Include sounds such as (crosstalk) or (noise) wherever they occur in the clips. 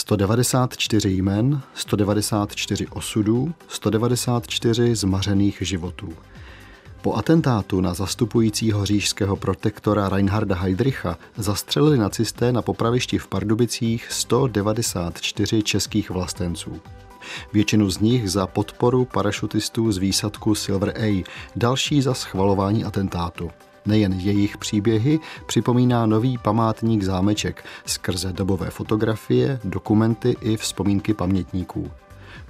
194 jmen, 194 osudů, 194 zmařených životů. Po atentátu na zastupujícího říšského protektora Reinharda Heydricha zastřelili nacisté na popravišti v Pardubicích 194 českých vlastenců. Většinu z nich za podporu parašutistů z výsadku Silver A, další za schvalování atentátu. Nejen jejich příběhy připomíná nový památník zámeček skrze dobové fotografie, dokumenty i vzpomínky pamětníků.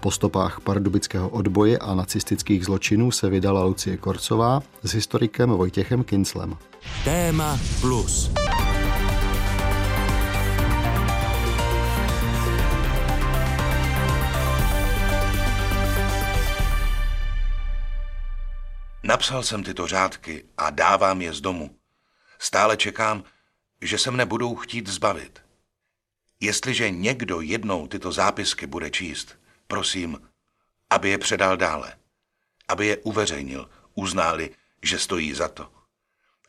Po stopách pardubického odboje a nacistických zločinů se vydala Lucie Korcová s historikem Vojtěchem Kinclem. Téma plus. Napsal jsem tyto řádky a dávám je z domu. Stále čekám, že se mne budou chtít zbavit. Jestliže někdo jednou tyto zápisky bude číst, prosím, aby je předal dále, aby je uveřejnil, uználi, že stojí za to.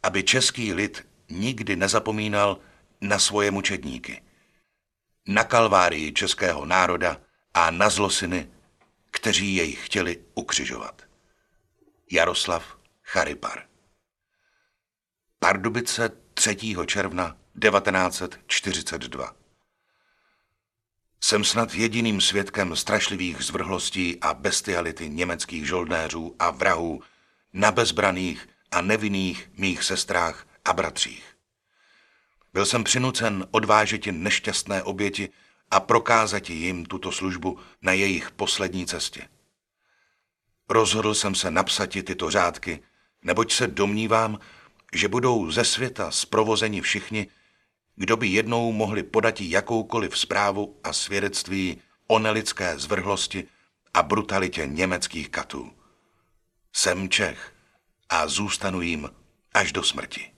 Aby český lid nikdy nezapomínal na svoje mučedníky, na kalvárii českého národa a na zlosiny, kteří jej chtěli ukřižovat. Jaroslav Charipar. Pardubice 3. června 1942. Jsem snad jediným svědkem strašlivých zvrhlostí a bestiality německých žoldnéřů a vrahů na bezbraných a nevinných mých sestrách a bratřích. Byl jsem přinucen odvážet nešťastné oběti a prokázat jim tuto službu na jejich poslední cestě. Rozhodl jsem se napsat tyto řádky, neboť se domnívám, že budou ze světa zprovozeni všichni, kdo by jednou mohli podat jakoukoliv zprávu a svědectví o nelidské zvrhlosti a brutalitě německých katů. Jsem Čech a zůstanu jim až do smrti.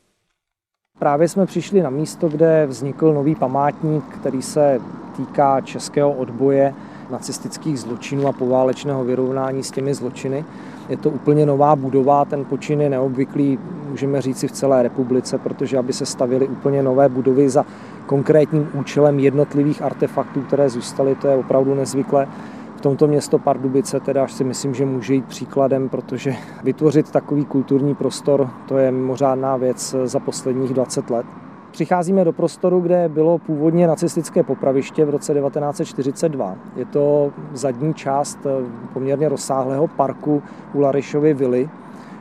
Právě jsme přišli na místo, kde vznikl nový památník, který se týká českého odboje nacistických zločinů a poválečného vyrovnání s těmi zločiny. Je to úplně nová budova, ten počin je neobvyklý, můžeme říci v celé republice, protože aby se stavily úplně nové budovy za konkrétním účelem jednotlivých artefaktů, které zůstaly, to je opravdu nezvyklé. V tomto město Pardubice teda až si myslím, že může jít příkladem, protože vytvořit takový kulturní prostor, to je mimořádná věc za posledních 20 let. Přicházíme do prostoru, kde bylo původně nacistické popraviště v roce 1942. Je to zadní část eh, poměrně rozsáhlého parku u Larišovy vily.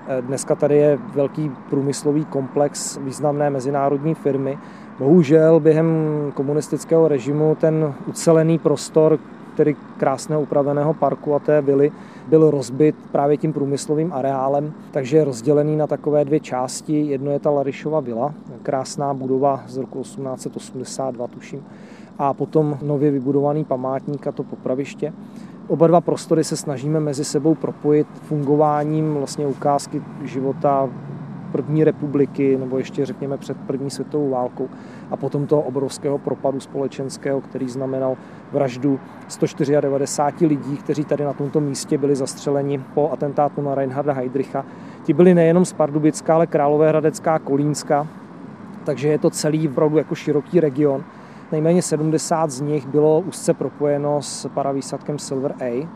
Eh, dneska tady je velký průmyslový komplex významné mezinárodní firmy. Bohužel během komunistického režimu ten ucelený prostor, tedy krásného upraveného parku a té vily byl rozbit právě tím průmyslovým areálem, takže je rozdělený na takové dvě části. Jedno je ta Larišova vila, krásná budova z roku 1882, tuším, a potom nově vybudovaný památník a to popraviště. Oba dva prostory se snažíme mezi sebou propojit fungováním vlastně ukázky života první republiky, nebo ještě řekněme před první světovou válkou a potom toho obrovského propadu společenského, který znamenal vraždu 194 lidí, kteří tady na tomto místě byli zastřeleni po atentátu na Reinharda Heydricha. Ti byli nejenom z Pardubická, ale Královéhradecká, Kolínska, takže je to celý opravdu jako široký region. Nejméně 70 z nich bylo úzce propojeno s paravýsadkem Silver A,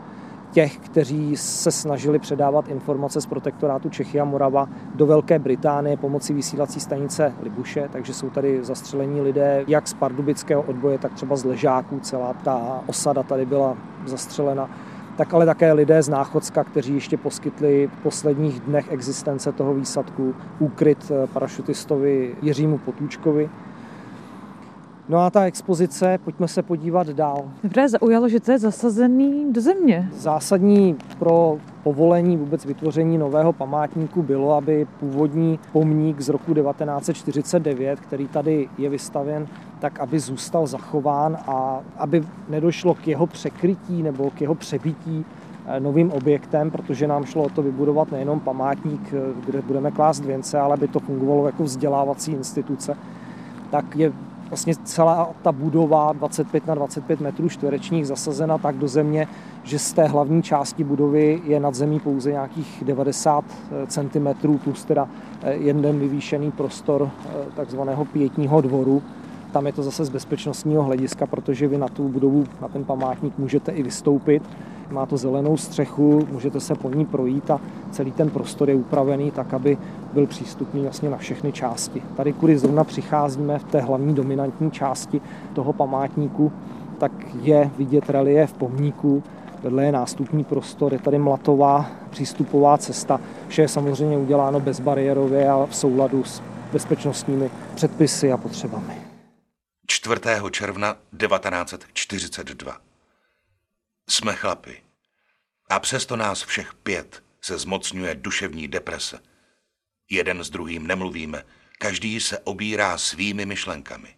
těch, kteří se snažili předávat informace z protektorátu Čechy a Morava do Velké Británie pomocí vysílací stanice Libuše, takže jsou tady zastřelení lidé jak z pardubického odboje, tak třeba z Ležáků, celá ta osada tady byla zastřelena tak ale také lidé z Náchodska, kteří ještě poskytli v posledních dnech existence toho výsadku úkryt parašutistovi Jiřímu Potůčkovi. No a ta expozice, pojďme se podívat dál. Mě zaujalo, že to je zasazený do země. Zásadní pro povolení vůbec vytvoření nového památníku bylo, aby původní pomník z roku 1949, který tady je vystavěn, tak aby zůstal zachován a aby nedošlo k jeho překrytí nebo k jeho přebytí eh, novým objektem, protože nám šlo o to vybudovat nejenom památník, eh, kde budeme klást věnce, ale aby to fungovalo jako vzdělávací instituce tak je vlastně celá ta budova 25 na 25 metrů čtverečních zasazena tak do země, že z té hlavní části budovy je nad zemí pouze nějakých 90 eh, cm plus teda eh, jeden vyvýšený prostor eh, takzvaného pětního dvoru. tam je to zase z bezpečnostního hlediska, protože vy na tu budovu, na ten památník můžete i vystoupit. Má to zelenou střechu, můžete se po ní projít a celý ten prostor je upravený tak, aby byl přístupný vlastně na všechny části. Tady, kudy zrovna přicházíme v té hlavní dominantní části toho památníku, tak je vidět relief pomníku, vedle je nástupní prostor, je tady mlatová přístupová cesta. Vše je samozřejmě uděláno bezbariérově a v souladu s bezpečnostními předpisy a potřebami. 4. června 1942. Jsme chlapi. A přesto nás všech pět se zmocňuje duševní deprese. Jeden s druhým nemluvíme, každý se obírá svými myšlenkami.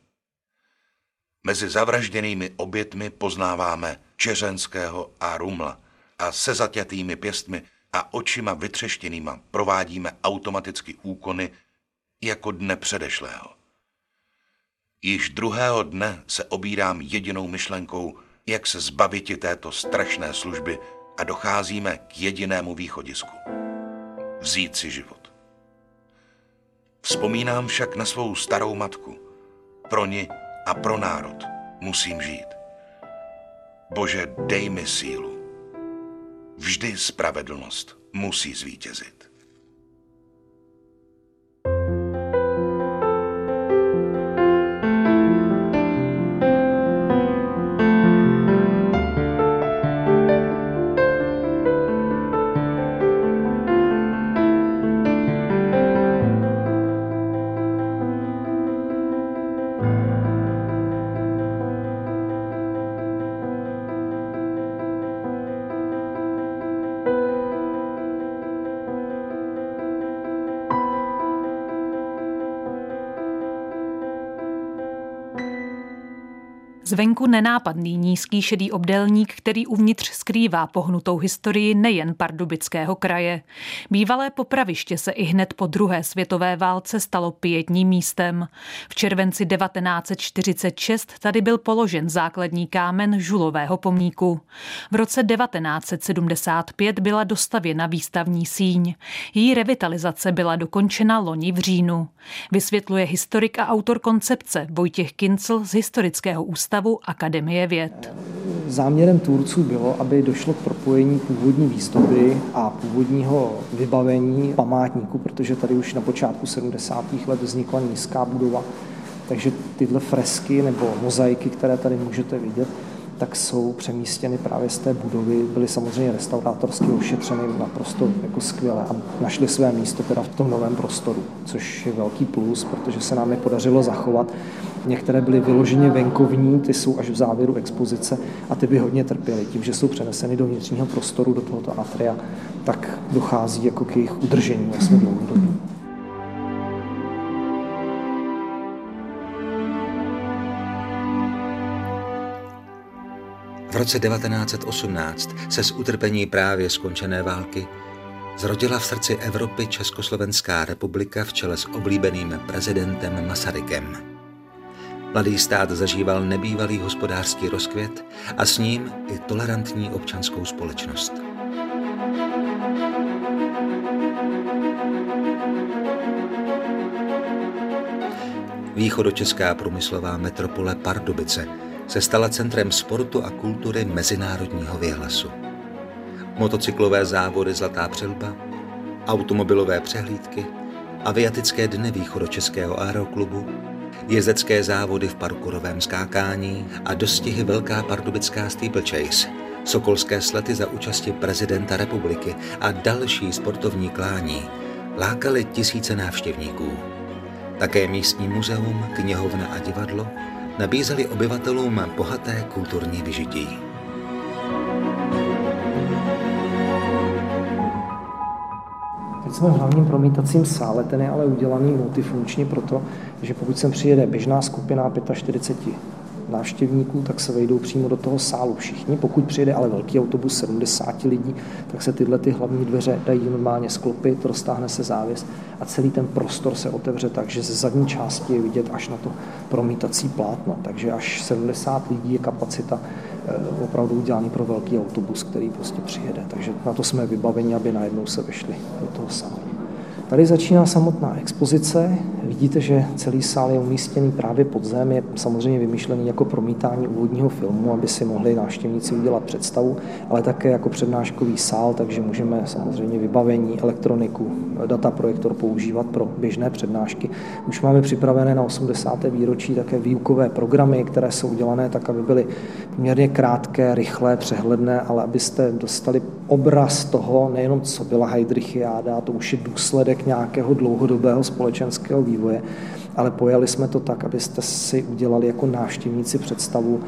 Mezi zavražděnými obětmi poznáváme Čeřenského a Rumla a se zaťatými pěstmi a očima vytřeštěnýma provádíme automaticky úkony jako dne předešlého. Již druhého dne se obírám jedinou myšlenkou, jak se zbaviti této strašné služby a docházíme k jedinému východisku. Vzít si život. Vzpomínám však na svou starou matku. Pro ní a pro národ musím žít. Bože, dej mi sílu. Vždy spravedlnost musí zvítězit. Zvenku nenápadný nízký šedý obdélník, který uvnitř skrývá pohnutou historii nejen pardubického kraje. Bývalé popraviště se i hned po druhé světové válce stalo pětním místem. V červenci 1946 tady byl položen základní kámen žulového pomníku. V roce 1975 byla dostavěna výstavní síň. Její revitalizace byla dokončena loni v říjnu. Vysvětluje historik a autor koncepce Vojtěch Kincl z Historického ústavu ústavu Akademie věd. Záměrem tvůrců bylo, aby došlo k propojení původní výzdoby a původního vybavení památníku, protože tady už na počátku 70. let vznikla nízká budova, takže tyhle fresky nebo mozaiky, které tady můžete vidět, tak jsou přemístěny právě z té budovy, byly samozřejmě restaurátorsky ošetřeny naprosto jako skvěle a našli své místo teda v tom novém prostoru, což je velký plus, protože se nám je podařilo zachovat. Některé byly vyloženě venkovní, ty jsou až v závěru expozice a ty by hodně trpěly. Tím, že jsou přeneseny do vnitřního prostoru, do tohoto atria, tak dochází jako k jejich udržení vlastně dlouhodobě. V roce 1918 se z utrpení právě skončené války zrodila v srdci Evropy Československá republika v čele s oblíbeným prezidentem Masarykem. Mladý stát zažíval nebývalý hospodářský rozkvět a s ním i tolerantní občanskou společnost. Východočeská průmyslová metropole Pardubice – se stala centrem sportu a kultury mezinárodního věhlasu. Motocyklové závody Zlatá přelba, automobilové přehlídky, aviatické dny východočeského aeroklubu, jezdecké závody v parkurovém skákání a dostihy Velká pardubická steeplechase, sokolské slety za účasti prezidenta republiky a další sportovní klání lákaly tisíce návštěvníků. Také místní muzeum, knihovna a divadlo nabízeli obyvatelům bohaté kulturní vyžití. Teď jsme v hlavním promítacím sále, ten je ale udělaný multifunkčně proto, že pokud sem přijede běžná skupina 45 návštěvníků, tak se vejdou přímo do toho sálu všichni. Pokud přijede ale velký autobus 70 lidí, tak se tyhle ty hlavní dveře dají normálně sklopit, roztáhne se závěs a celý ten prostor se otevře tak, že ze zadní části je vidět až na to promítací plátno. Takže až 70 lidí je kapacita opravdu udělaný pro velký autobus, který prostě přijede. Takže na to jsme vybaveni, aby najednou se vešli do toho sálu. Tady začíná samotná expozice. Vidíte, že celý sál je umístěný právě pod zem, je samozřejmě vymyšlený jako promítání úvodního filmu, aby si mohli návštěvníci udělat představu, ale také jako přednáškový sál, takže můžeme samozřejmě vybavení, elektroniku, dataprojektor používat pro běžné přednášky. Už máme připravené na 80. výročí také výukové programy, které jsou udělané tak, aby byly poměrně krátké, rychlé, přehledné, ale abyste dostali obraz toho, nejenom co byla Heidrichiáda, to už je důsledek nějakého dlouhodobého společenského vývoje, ale pojali jsme to tak, abyste si udělali jako návštěvníci představu,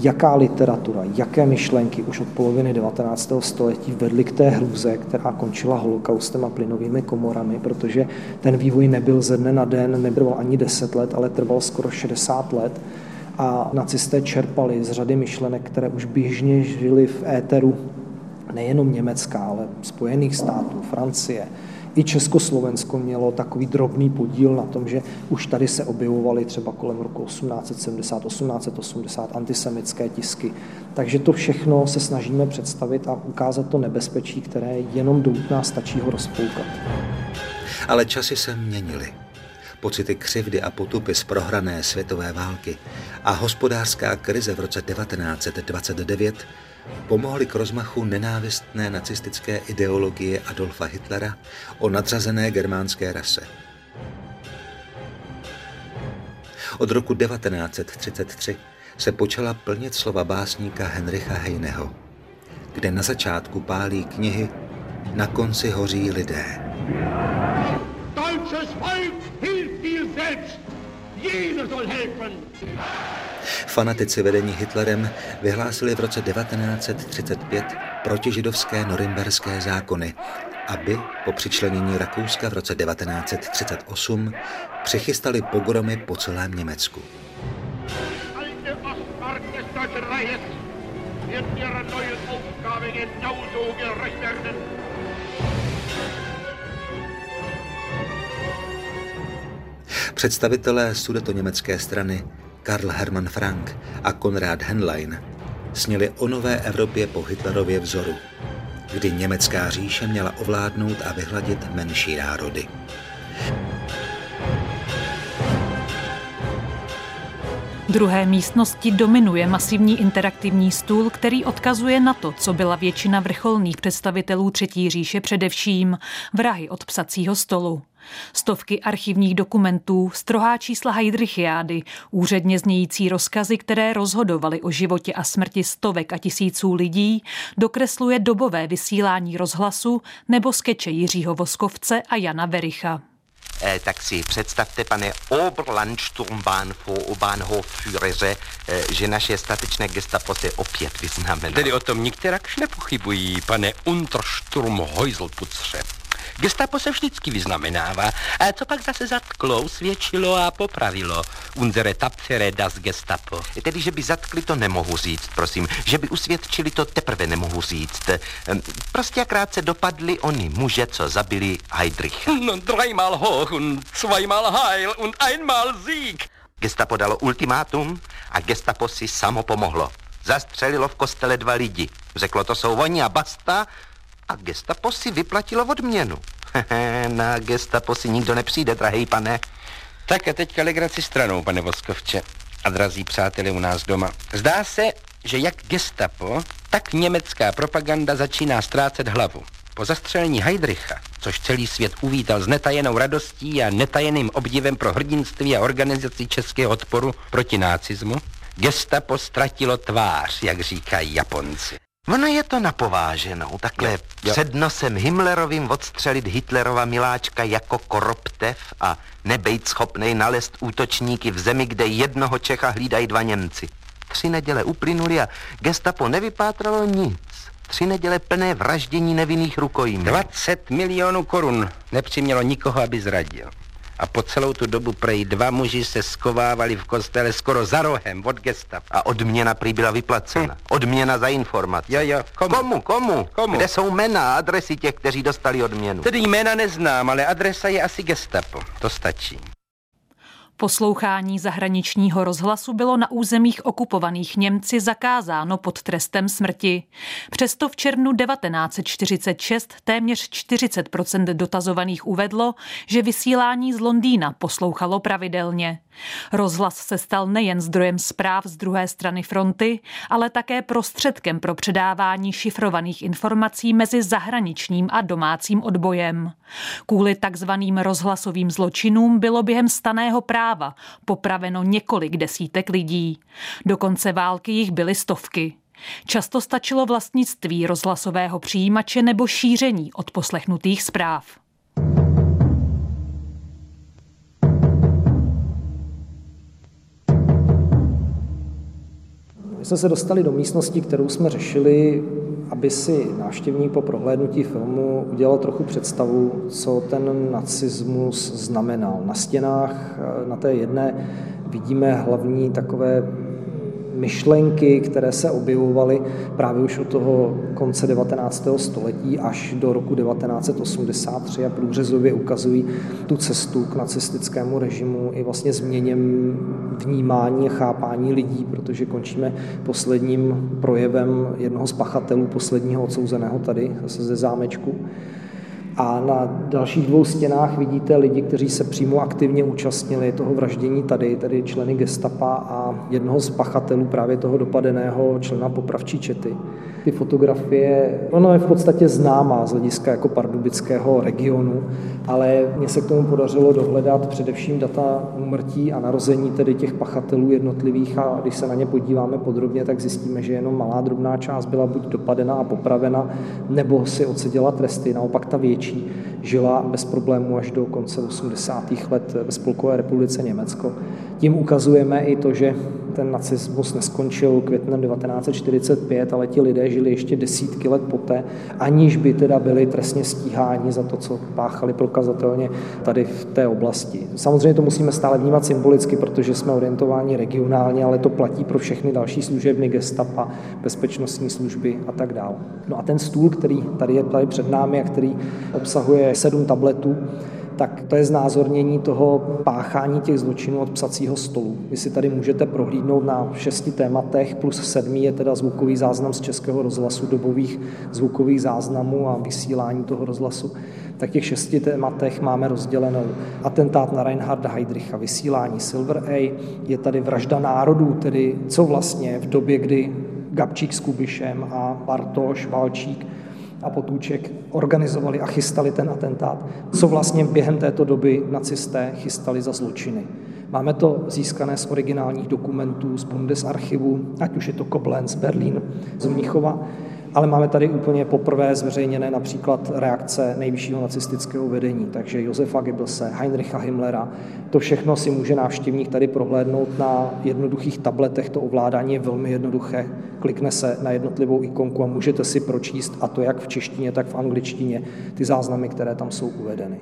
jaká literatura, jaké myšlenky už od poloviny 19. století vedly k té hrůze, která končila holokaustem a plynovými komorami, protože ten vývoj nebyl ze dne na den, nebyl ani 10 let, ale trval skoro 60 let a nacisté čerpali z řady myšlenek, které už běžně žili v éteru nejenom Německa, ale Spojených států, Francie, i Československo mělo takový drobný podíl na tom, že už tady se objevovaly třeba kolem roku 1870, 1880 antisemické tisky. Takže to všechno se snažíme představit a ukázat to nebezpečí, které jenom do nás stačí ho rozpoukat. Ale časy se měnily. Pocity křivdy a potupy z prohrané světové války a hospodářská krize v roce 1929 pomohly k rozmachu nenávistné nacistické ideologie Adolfa Hitlera o nadřazené germánské rase. Od roku 1933 se počala plnit slova básníka Henricha Heineho, kde na začátku pálí knihy Na konci hoří lidé. Deutsches Volk hilft dir selbst! Fanatici vedení Hitlerem vyhlásili v roce 1935 protižidovské norimberské zákony, aby po přičlenění Rakouska v roce 1938 přichystali pogromy po celém Německu. Představitelé německé strany Karl Hermann Frank a Konrad Henlein sněli o nové Evropě po Hitlerově vzoru, kdy německá říše měla ovládnout a vyhladit menší národy. Druhé místnosti dominuje masivní interaktivní stůl, který odkazuje na to, co byla většina vrcholných představitelů Třetí říše především vrahy od psacího stolu. Stovky archivních dokumentů, strohá čísla Heidrichiády, úředně znějící rozkazy, které rozhodovaly o životě a smrti stovek a tisíců lidí, dokresluje dobové vysílání rozhlasu nebo skeče Jiřího Voskovce a Jana Vericha. Eh, tak si představte, pane Oberlandsturmbahn u Bahnhof Führeře, eh, že naše statečné gestapo se opět vyznamenalo. Tedy o tom nikterakž nepochybují, pane Untersturmhäuselputře. Gestapo se vždycky vyznamenává. A co pak zase zatklo, usvědčilo a popravilo? Unsere tapfere das Gestapo. Tedy, že by zatkli, to nemohu říct, prosím. Že by usvědčili, to teprve nemohu říct. Prostě akrát se dopadli oni muže, co zabili Heidricha. (laughs) No, dreimal hoch und zweimal heil und einmal Sieg. Gestapo dalo ultimátum a gestapo si samo pomohlo. Zastřelilo v kostele dva lidi. Řeklo, to jsou oni a basta a gestapo si vyplatilo odměnu. Na gestapo si nikdo nepřijde, drahý pane. Tak a teďka legraci stranou, pane Voskovče. A drazí přáteli u nás doma. Zdá se, že jak gestapo, tak německá propaganda začíná ztrácet hlavu. Po zastřelení Heidricha, což celý svět uvítal s netajenou radostí a netajeným obdivem pro hrdinství a organizaci českého odporu proti nácismu, gestapo ztratilo tvář, jak říkají Japonci. Ono je to napováženou, takhle jo, jo. před nosem Himmlerovým odstřelit Hitlerova miláčka jako koroptev a nebejt schopnej nalest útočníky v zemi, kde jednoho Čecha hlídají dva Němci. Tři neděle uplynuly a gestapo nevypátralo nic. Tři neděle plné vraždění nevinných rukojmí. 20 milionů korun nepřimělo nikoho, aby zradil a po celou tu dobu prej dva muži se skovávali v kostele skoro za rohem od gestav. A odměna prý byla vyplacena. Hm. Odměna za informace. Jo, jo. Komu? Komu? Komu? Komu? Kde jsou jména a adresy těch, kteří dostali odměnu? Tedy jména neznám, ale adresa je asi gestapo. To stačí. Poslouchání zahraničního rozhlasu bylo na územích okupovaných Němci zakázáno pod trestem smrti. Přesto v červnu 1946 téměř 40% dotazovaných uvedlo, že vysílání z Londýna poslouchalo pravidelně. Rozhlas se stal nejen zdrojem zpráv z druhé strany fronty, ale také prostředkem pro předávání šifrovaných informací mezi zahraničním a domácím odbojem. Kvůli takzvaným rozhlasovým zločinům bylo během staného práva popraveno několik desítek lidí. Do konce války jich byly stovky. Často stačilo vlastnictví rozhlasového přijímače nebo šíření od poslechnutých zpráv. My jsme se dostali do místnosti, kterou jsme řešili, aby si návštěvník po prohlédnutí filmu udělal trochu představu, co ten nacismus znamenal. Na stěnách na té jedné vidíme hlavní takové myšlenky, které se objevovaly právě už od toho konce 19. století až do roku 1983 a průřezově ukazují tu cestu k nacistickému režimu i vlastně změněm vnímání a chápání lidí, protože končíme posledním projevem jednoho z pachatelů, posledního odsouzeného tady, zase ze zámečku. A na dalších dvou stěnách vidíte lidi, kteří se přímo aktivně účastnili toho vraždění tady, tedy členy gestapa a jednoho z pachatelů právě toho dopadeného člena popravčí čety. Ty fotografie, ono je v podstatě známá z hlediska jako pardubického regionu, ale mně se k tomu podařilo dohledat především data úmrtí a narození tedy těch pachatelů jednotlivých a když se na ně podíváme podrobně, tak zjistíme, že jenom malá drobná část byla buď dopadena a popravena, nebo si odseděla tresty. Naopak ta větší žila bez problémů až do konce 80. let ve Spolkové republice Německo. Tím ukazujeme i to, že ten nacismus neskončil květnem 1945, ale ti lidé žili ještě desítky let poté, aniž by teda byli trestně stíháni za to, co páchali prokazatelně tady v té oblasti. Samozřejmě to musíme stále vnímat symbolicky, protože jsme orientováni regionálně, ale to platí pro všechny další služebny gestapa, bezpečnostní služby a tak dále. No a ten stůl, který tady je tady před námi a který obsahuje sedm tabletů, tak to je znázornění toho páchání těch zločinů od psacího stolu. Vy si tady můžete prohlídnout na šesti tématech, plus sedmý je teda zvukový záznam z českého rozhlasu, dobových zvukových záznamů a vysílání toho rozhlasu. Tak těch šesti tématech máme rozdělenou atentát na Reinharda Heydricha, vysílání Silver A, je tady vražda národů, tedy co vlastně v době, kdy Gabčík s Kubišem a Bartoš, Valčík a Potůček organizovali a chystali ten atentát, co vlastně během této doby nacisté chystali za zločiny. Máme to získané z originálních dokumentů z Bundesarchivu, ať už je to Koblenz, Berlín, z Mnichova, ale máme tady úplně poprvé zveřejněné například reakce nejvyššího nacistického vedení, takže Josefa Goebbelse, Heinricha Himmlera. To všechno si může návštěvník tady prohlédnout na jednoduchých tabletech. To ovládání je velmi jednoduché. Klikne se na jednotlivou ikonku a můžete si pročíst, a to jak v češtině, tak v angličtině, ty záznamy, které tam jsou uvedeny.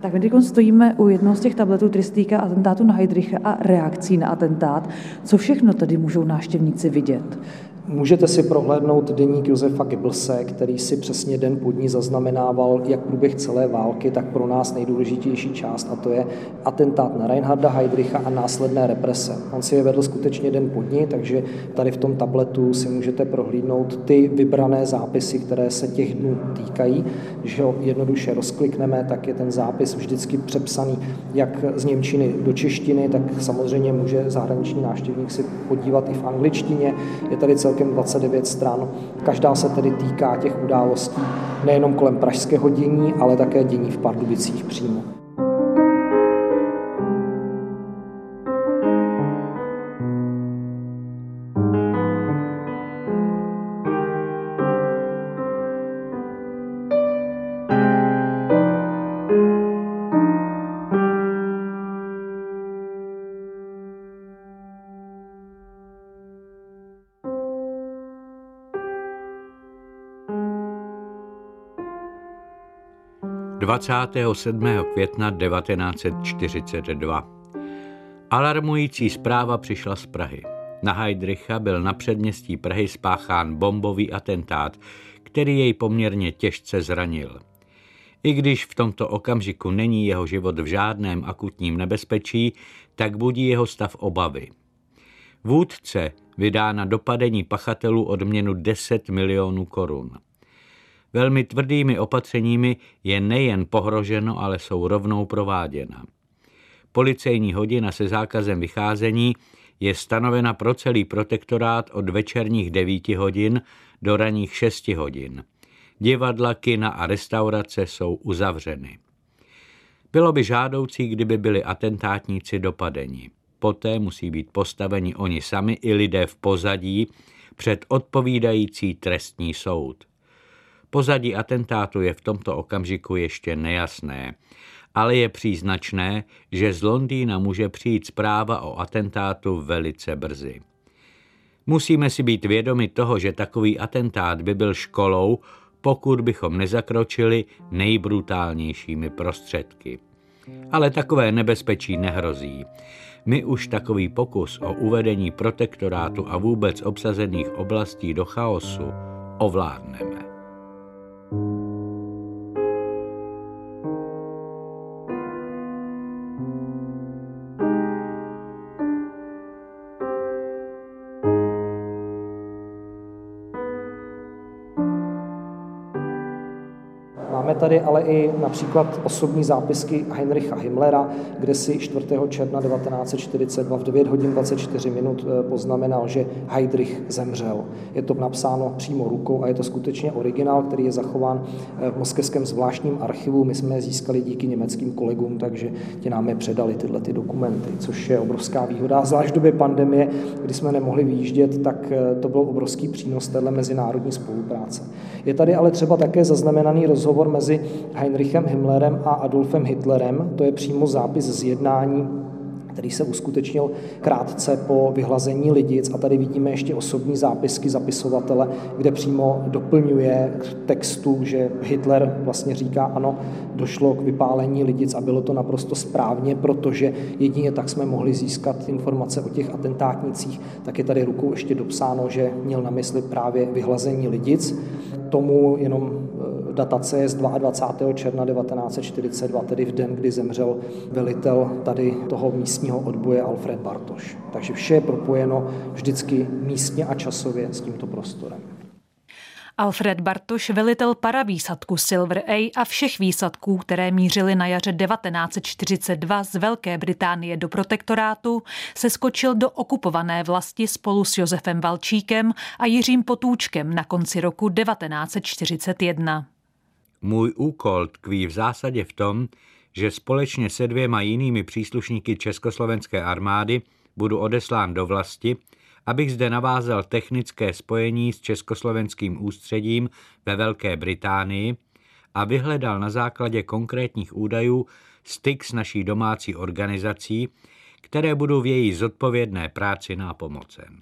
Tak my teď stojíme u jednoho z těch tabletů, který se týká atentátu na Heidricha a reakcí na atentát. Co všechno tady můžou návštěvníci vidět? Můžete si prohlédnout deník Josefa Goebbelse, který si přesně den pod ní zaznamenával jak průběh celé války, tak pro nás nejdůležitější část, a to je atentát na Reinharda Heydricha a následné represe. On si je vedl skutečně den pod ní, takže tady v tom tabletu si můžete prohlídnout ty vybrané zápisy, které se těch dnů týkají. Když ho jednoduše rozklikneme, tak je ten zápis vždycky přepsaný jak z Němčiny do češtiny, tak samozřejmě může zahraniční návštěvník si podívat i v angličtině. Je tady celkem celkem 29 stran. Každá se tedy týká těch událostí nejenom kolem pražského dění, ale také dění v Pardubicích přímo. 27. května 1942. Alarmující zpráva přišla z Prahy. Na Heidricha byl na předměstí Prahy spáchán bombový atentát, který jej poměrně těžce zranil. I když v tomto okamžiku není jeho život v žádném akutním nebezpečí, tak budí jeho stav obavy. Vůdce vydá na dopadení pachatelů odměnu 10 milionů korun. Velmi tvrdými opatřeními je nejen pohroženo, ale jsou rovnou prováděna. Policejní hodina se zákazem vycházení je stanovena pro celý protektorát od večerních 9 hodin do raných 6 hodin. Divadla, kina a restaurace jsou uzavřeny. Bylo by žádoucí, kdyby byli atentátníci dopadeni. Poté musí být postaveni oni sami i lidé v pozadí před odpovídající trestní soud. Pozadí atentátu je v tomto okamžiku ještě nejasné, ale je příznačné, že z Londýna může přijít zpráva o atentátu velice brzy. Musíme si být vědomi toho, že takový atentát by byl školou, pokud bychom nezakročili nejbrutálnějšími prostředky. Ale takové nebezpečí nehrozí. My už takový pokus o uvedení protektorátu a vůbec obsazených oblastí do chaosu ovládneme. thank you tady ale i například osobní zápisky Heinricha Himmlera, kde si 4. června 1942 v 9 hodin 24 minut eh, poznamenal, že Heydrich zemřel. Je to napsáno přímo rukou a je to skutečně originál, který je zachován eh, v moskevském zvláštním archivu. My jsme je získali díky německým kolegům, takže ti nám je předali tyhle ty dokumenty, což je obrovská výhoda. Zvlášť v době pandemie, kdy jsme nemohli vyjíždět, tak eh, to byl obrovský přínos téhle mezinárodní spolupráce. Je tady ale třeba také zaznamenaný rozhovor mezi mezi Heinrichem Himmlerem a Adolfem Hitlerem. To je přímo zápis z jednání který se uskutečnil krátce po vyhlazení lidic. A tady vidíme ještě osobní zápisky zapisovatele, kde přímo doplňuje k textu, že Hitler vlastně říká, ano, došlo k vypálení lidic a bylo to naprosto správně, protože jedině tak jsme mohli získat informace o těch atentátnicích. Tak je tady rukou ještě dopsáno, že měl na mysli právě vyhlazení lidic. Tomu jenom datace je z 22. června 1942, tedy v den, kdy zemřel velitel tady toho místního odboje Alfred Bartoš. Takže vše je propojeno vždycky místně a časově s tímto prostorem. Alfred Bartoš, velitel paravýsadku Silver A a všech výsadků, které mířily na jaře 1942 z Velké Británie do protektorátu, se skočil do okupované vlasti spolu s Josefem Valčíkem a Jiřím Potůčkem na konci roku 1941. Můj úkol tkví v zásadě v tom, že společně se dvěma jinými příslušníky Československé armády budu odeslán do vlasti, abych zde navázal technické spojení s československým ústředím ve Velké Británii a vyhledal na základě konkrétních údajů styk s naší domácí organizací, které budou v její zodpovědné práci nápomocen.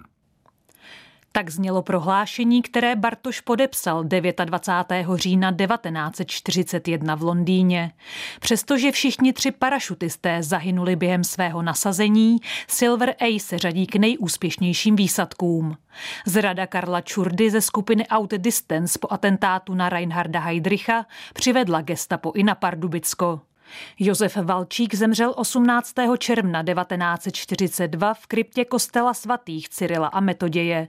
Tak znělo prohlášení, které Bartoš podepsal 29. října 1941 v Londýně. Přestože všichni tři parašutisté zahynuli během svého nasazení, Silver A se řadí k nejúspěšnějším výsadkům. Zrada Karla Čurdy ze skupiny Out Distance po atentátu na Reinharda Heydricha přivedla gestapo i na Pardubicko. Josef Valčík zemřel 18. června 1942 v kryptě kostela svatých Cyrila a Metoděje.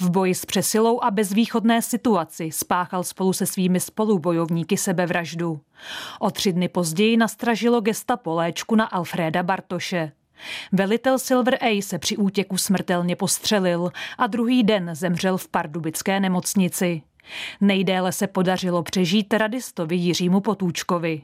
V boji s přesilou a bezvýchodné situaci spáchal spolu se svými spolubojovníky sebevraždu. O tři dny později nastražilo gestapo léčku na Alfreda Bartoše. Velitel Silver A se při útěku smrtelně postřelil a druhý den zemřel v pardubické nemocnici. Nejdéle se podařilo přežít radistovi Jiřímu Potůčkovi.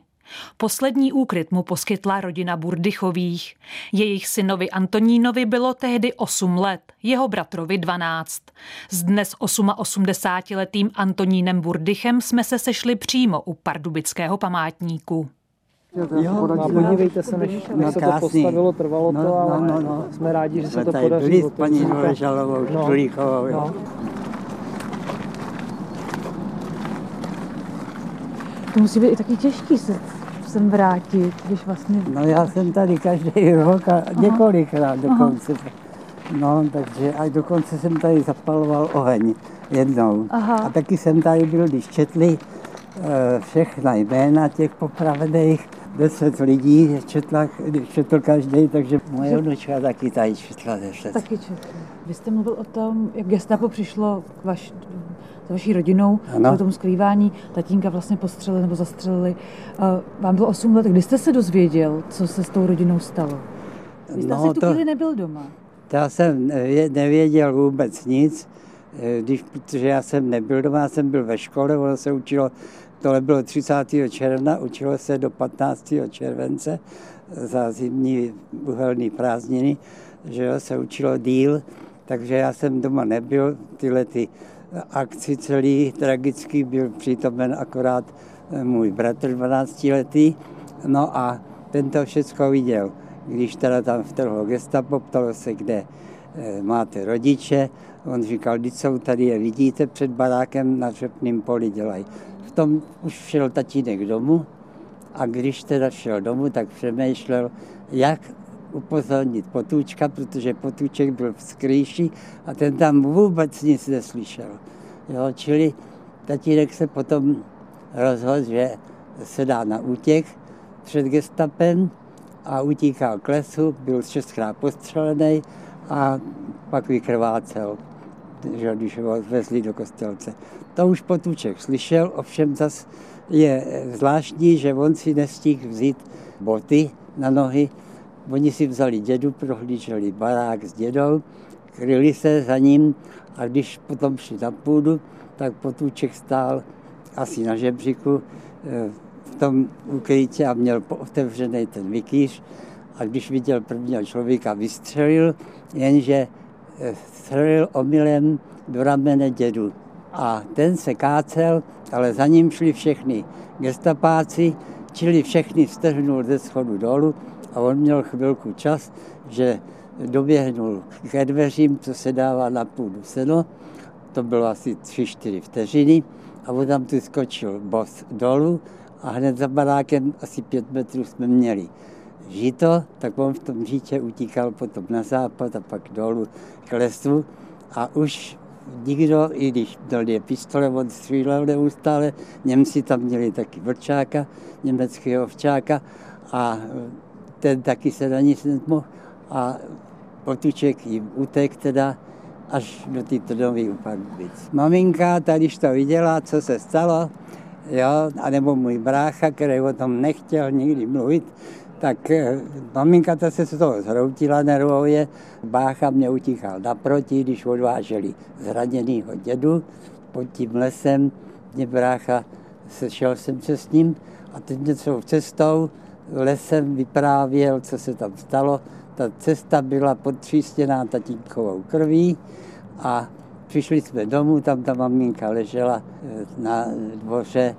Poslední úkryt mu poskytla rodina Burdychových. Jejich synovi Antonínovi bylo tehdy 8 let, jeho bratrovi 12. S dnes 88-letým Antonínem Burdychem jsme se sešli přímo u pardubického památníku. Jo, no, podívejte se, než, než no, se to postavilo, trvalo no, to, ale no, no, no. jsme rádi, že se to podařilo. Byli s paní Žalovou, no, no. To musí být i taky těžký se sem vrátit, když vlastně... No já jsem tady každý rok a několikrát dokonce. Aha. No, takže a dokonce jsem tady zapaloval oheň jednou. Aha. A taky jsem tady byl, když četli všechna jména těch popravených, deset lidí četla, četl každý, takže moje vnučka taky tady četla deset. Taky četla. Vy jste mluvil o tom, jak gestapo přišlo k vaš, s vaší rodinou, ano. o tom skrývání. Tatínka vlastně postřelili nebo zastřelili. Vám bylo 8 let. Kdy jste se dozvěděl, co se s tou rodinou stalo? Vy jste no, asi tu to, chvíli nebyl doma. Já jsem nevěděl vůbec nic, eh, když, protože já jsem nebyl doma, já jsem byl ve škole, ono se učilo, tohle bylo 30. června, učilo se do 15. července za zimní uhelný prázdniny, že jo, se učilo díl, takže já jsem doma nebyl, tyhle ty akci celý tragický byl přítomen akorát eh, můj bratr 12 letý, no a ten to všechno viděl. Když teda tam vtrhlo gestapo, ptalo se, kde eh, máte rodiče, on říkal, když jsou tady je vidíte před barákem na řepném poli dělají. V tom už šel tatínek domů a když teda šel domů, tak přemýšlel, jak upozornit potůčka, protože potůček byl v skrýši a ten tam vůbec nic neslyšel. Jo, čili tatínek se potom rozhodl, že se dá na útěk před gestapem a utíkal k lesu, byl šestkrát postřelený a pak vykrvácel, že, když ho vezli do kostelce. To už potůček slyšel, ovšem zas je zvláštní, že on si nestihl vzít boty na nohy, Oni si vzali dědu, prohlíželi barák s dědou, kryli se za ním a když potom šli na půdu, tak potůček stál asi na žebříku eh, v tom ukrytě a měl otevřený ten vykýř a když viděl prvního člověka, vystřelil, jenže eh, střelil omylem do ramene dědu. A ten se kácel, ale za ním šli všechny gestapáci, čili všechny strhnul ze schodu dolů a on měl chvilku čas, že doběhnul ke dveřím, co se dává na půdu seno, to bylo asi 3-4 vteřiny. A on tam tu skočil bos dolů a hned za barákem asi 5 metrů jsme měli žito, tak on v tom žítě utíkal potom na západ a pak dolů k lesu. A už nikdo, i když dal je pistole, on střílel neustále, Němci tam měli taky vlčáka, německého ovčáka a ten taky se na nic nemohl a potuček jim utek teda až do té trnový Pardubic. Maminka tady, když to viděla, co se stalo, jo, anebo můj brácha, který o tom nechtěl nikdy mluvit, tak eh, maminka ta se z toho zhroutila nervově, bácha mě utíkal naproti, když odváželi zraněnýho dědu pod tím lesem, mě brácha, sešel jsem se s ním a teď něco cestou lesem vyprávěl, co se tam stalo. Ta cesta byla podtřístěná tatínkovou krví a přišli jsme domů, tam ta maminka ležela eh, na dvoře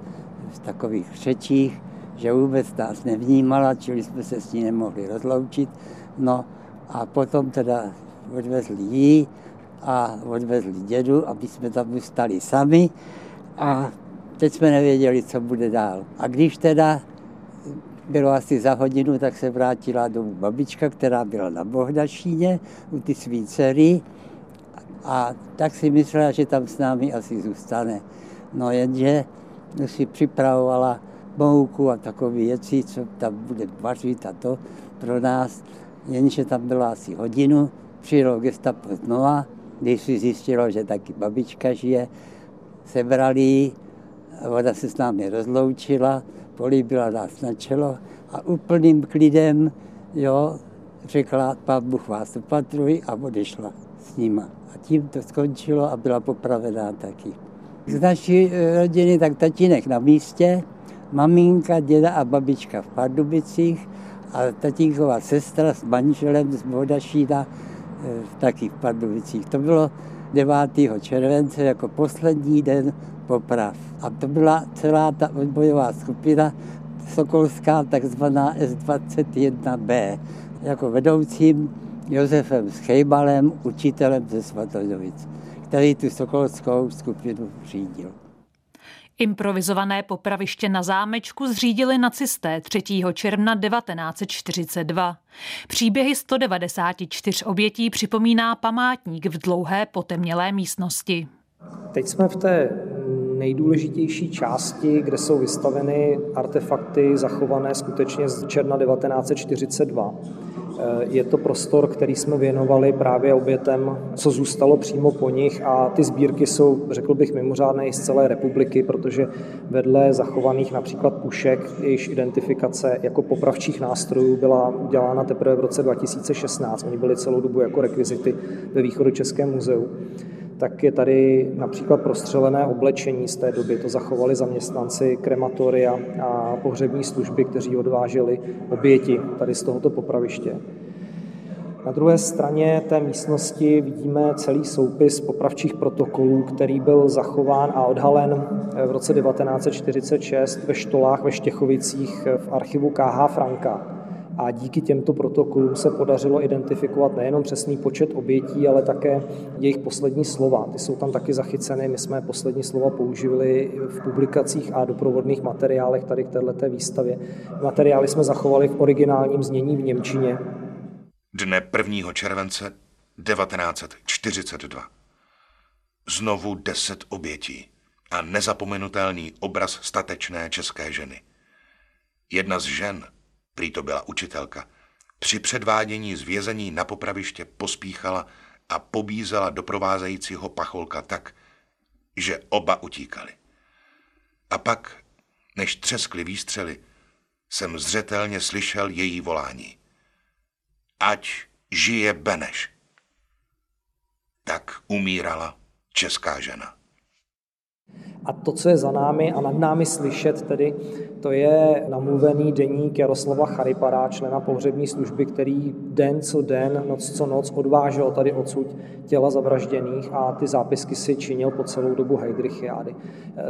v takových řečích, že vůbec nás nevnímala, čili jsme se s ní nemohli rozloučit. No a potom teda odvezli jí a odvezli dědu a my jsme tam zůstali sami a teď jsme nevěděli, co bude dál. A když teda bylo asi za hodinu, tak se vrátila domů babička, která byla na Bohdašíně u ty svý dcery a tak si myslela, že tam s námi asi zůstane. No jenže si připravovala mouku a takové věci, co tam bude vařit a to pro nás. Jenže tam byla asi hodinu, přijelo gestapo znova, když si zjistilo, že taky babička žije, sebrali ona se s námi rozloučila, políbila nás na čelo a úplným klidem, jo, řekla, pán Bůh vás opatruj a odešla s nima. A tím to skončilo a byla popravená taky. Z naší eh, rodiny tak tatínek na místě, maminka, děda a babička v Pardubicích a tatínková sestra s manželem z Bodašína eh, taky v Pardubicích. To bylo 9. července jako poslední den poprav. A to byla celá ta odbojová skupina Sokolská, takzvaná S21B, jako vedoucím Josefem Schejbalem, učitelem ze Svatojovic, který tu Sokolskou skupinu řídil. Improvizované popraviště na zámečku zřídili nacisté 3. června 1942. Příběhy 194 obětí připomíná památník v dlouhé potemnělé místnosti. Teď jsme v té nejdůležitější části, kde jsou vystaveny artefakty zachované skutečně z června 1942. Eh, je to prostor, který jsme věnovali právě obětem, co zůstalo přímo po nich a ty sbírky jsou, řekl bych, mimořádné i z celé republiky, protože vedle zachovaných například pušek, jejichž identifikace jako popravčích nástrojů byla udělána teprve v roce 2016. Oni byli celou dobu jako rekvizity ve východu Českém muzeu tak je tady například prostřelené oblečení z té doby. To zachovali zaměstnanci krematoria a pohřební služby, kteří odváželi oběti tady z tohoto popraviště. Na druhé straně té místnosti vidíme celý soupis popravčích protokolů, který byl zachován a odhalen v roce 1946 ve Štolách ve Štěchovicích v archivu KH Franka a díky těmto protokolům se podařilo identifikovat nejenom přesný počet obětí, ale také jejich poslední slova. Ty jsou tam taky zachyceny, my jsme poslední slova použili v publikacích a doprovodných materiálech tady k této výstavě. Materiály jsme zachovali v originálním znění v Němčině. Dne 1. července 1942. Znovu deset obětí a nezapomenutelný obraz statečné české ženy. Jedna z žen, prý to byla učitelka, při předvádění zvězení na popraviště pospíchala a pobízela doprovázejícího pacholka tak, že oba utíkali. A pak, než třeskly výstřely, jsem zřetelně slyšel její volání. Ať žije Beneš. Tak umírala česká žena. A to, co je za námi a nad námi slyšet tedy, to je namluvený deník Jaroslava Charipara, člena pohřební služby, který den co den, noc co noc odvážel tady odsud těla zavražděných a ty zápisky si činil po celou dobu Heidrichiády.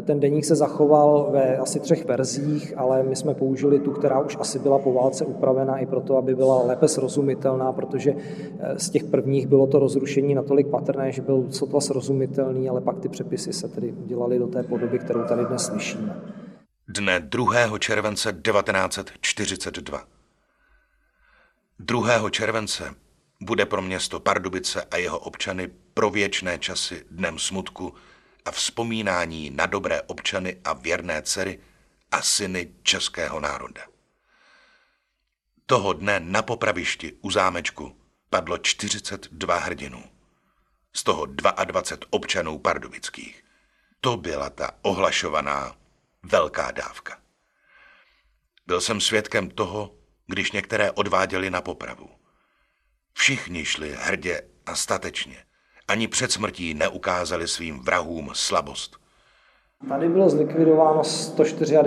Ten deník se zachoval ve asi třech verzích, ale my jsme použili tu, která už asi byla po válce upravena i proto, aby byla lépe srozumitelná, protože eh, z těch prvních bylo to rozrušení natolik patrné, že byl sotva srozumitelný, ale pak ty přepisy se tedy udělaly do té podoby, kterou tady dnes slyšíme. Dne 2. července 1942. 2. července bude pro město Pardubice a jeho občany pro věčné časy dnem smutku a vzpomínání na dobré občany a věrné dcery a syny českého národa. Toho dne na popravišti u zámečku padlo 42 hrdinů, z toho 22 občanů pardubických. To byla ta ohlašovaná velká dávka. Byl jsem svědkem toho, když některé odváděli na popravu. Všichni šli hrdě a statečně. Ani před smrtí neukázali svým vrahům slabost. Tady bylo zlikvidováno 194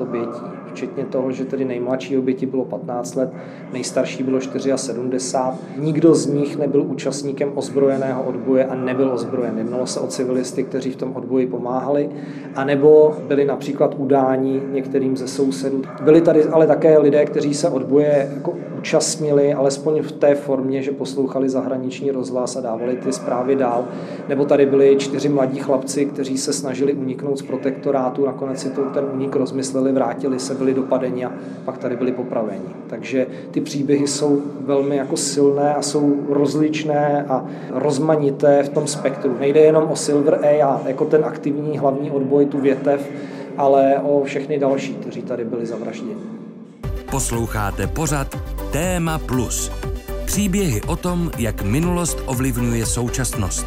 obětí, včetně toho, že tedy nejmladší oběti bylo 15 let, nejstarší bylo 74. Nikdo z nich nebyl účastníkem ozbrojeného odboje a nebyl ozbrojen. Jednalo se o civilisty, kteří v tom odboji pomáhali, anebo byli například udáni některým ze sousedů. Byli tady ale také lidé, kteří se odboje jako účastnili, alespoň v té formě, že poslouchali zahraniční rozhlas a dávali ty zprávy dál. Nebo tady byli čtyři mladí chlapci, kteří se snažili uniknout z protektorátu, nakonec si to ten unik rozmysleli, vrátili se, byli dopadeni a pak tady byli popraveni. Takže ty příběhy jsou velmi jako silné a jsou rozličné a rozmanité v tom spektru. Nejde jenom o Silver A jako ten aktivní hlavní odboj, tu větev, ale o všechny další, kteří tady byli zavražděni. Posloucháte pořad Téma Plus. Příběhy o tom, jak minulost ovlivňuje současnost.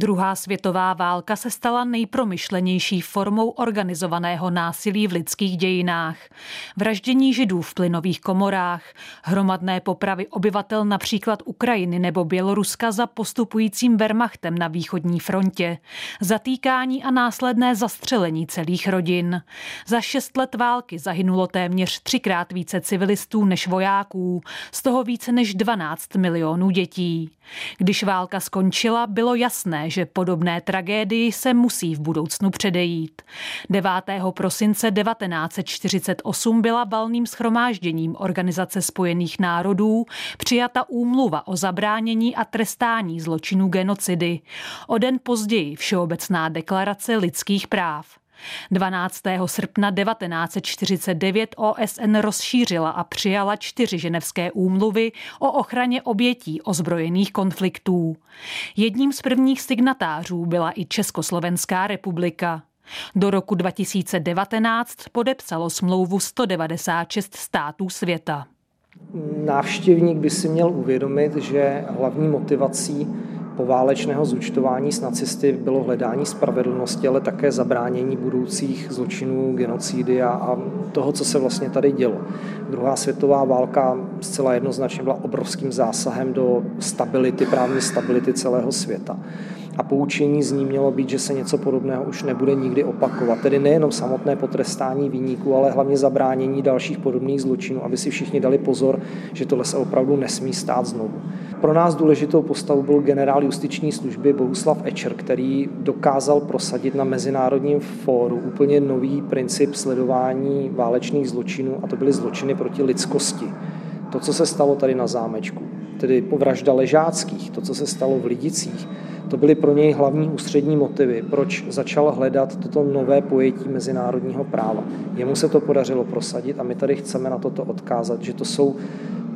Druhá světová válka se stala nejpromyšlenější formou organizovaného násilí v lidských dějinách. Vraždění židů v plynových komorách, hromadné popravy obyvatel například Ukrajiny nebo Běloruska za postupujícím Wehrmachtem na východní frontě, zatýkání a následné zastřelení celých rodin. Za šest let války zahynulo téměř třikrát více civilistů než vojáků, z toho více než 12 milionů dětí. Když válka skončila, bylo jasné, že podobné tragédii se musí v budoucnu předejít. 9. prosince 1948 byla valným schromážděním Organizace spojených národů přijata úmluva o zabránění a trestání zločinů genocidy. O den později Všeobecná deklarace lidských práv. 12. srpna 1949 OSN rozšířila a přijala čtyři ženevské úmluvy o ochraně obětí ozbrojených konfliktů. Jedním z prvních signatářů byla i Československá republika. Do roku 2019 podepsalo smlouvu 196 států světa. Návštěvník by si měl uvědomit, že hlavní motivací poválečného zúčtování s nacisty bylo hledání spravedlnosti, ale také zabránění budoucích zločinů, genocidy a, a toho, co se vlastně tady dělo. Druhá světová válka zcela jednoznačně byla obrovským zásahem do stability, právní stability celého světa a poučení z ní mělo být, že se něco podobného už nebude nikdy opakovat. Tedy nejenom samotné potrestání výniků, ale hlavně zabránění dalších podobných zločinů, aby si všichni dali pozor, že tohle se opravdu nesmí stát znovu. Pro nás důležitou postavou byl generál justiční služby Bohuslav Ečer, který dokázal prosadit na mezinárodním fóru úplně nový princip sledování válečných zločinů, a to byly zločiny proti lidskosti. To, co se stalo tady na zámečku, tedy povražda ležáckých, to, co se stalo v Lidicích, to byly pro něj hlavní ústřední motivy, proč začal hledat toto nové pojetí mezinárodního práva. Jemu se to podařilo prosadit a my tady chceme na toto odkázat, že to jsou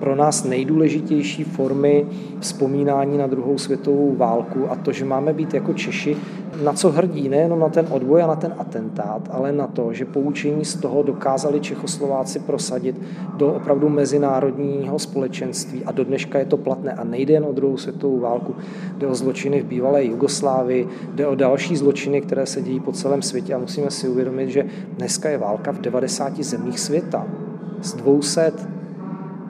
pro nás nejdůležitější formy vzpomínání na druhou světovou válku a to, že máme být jako Češi na co hrdí, nejenom na ten odboj a na ten atentát, ale na to, že poučení z toho dokázali Čechoslováci prosadit do opravdu mezinárodního společenství a do dneška je to platné. A nejde jen o druhou světovou válku, jde o zločiny v bývalé Jugoslávii, jde o další zločiny, které se dějí po celém světě. A musíme si uvědomit, že dneska je válka v 90 zemích světa. Z 200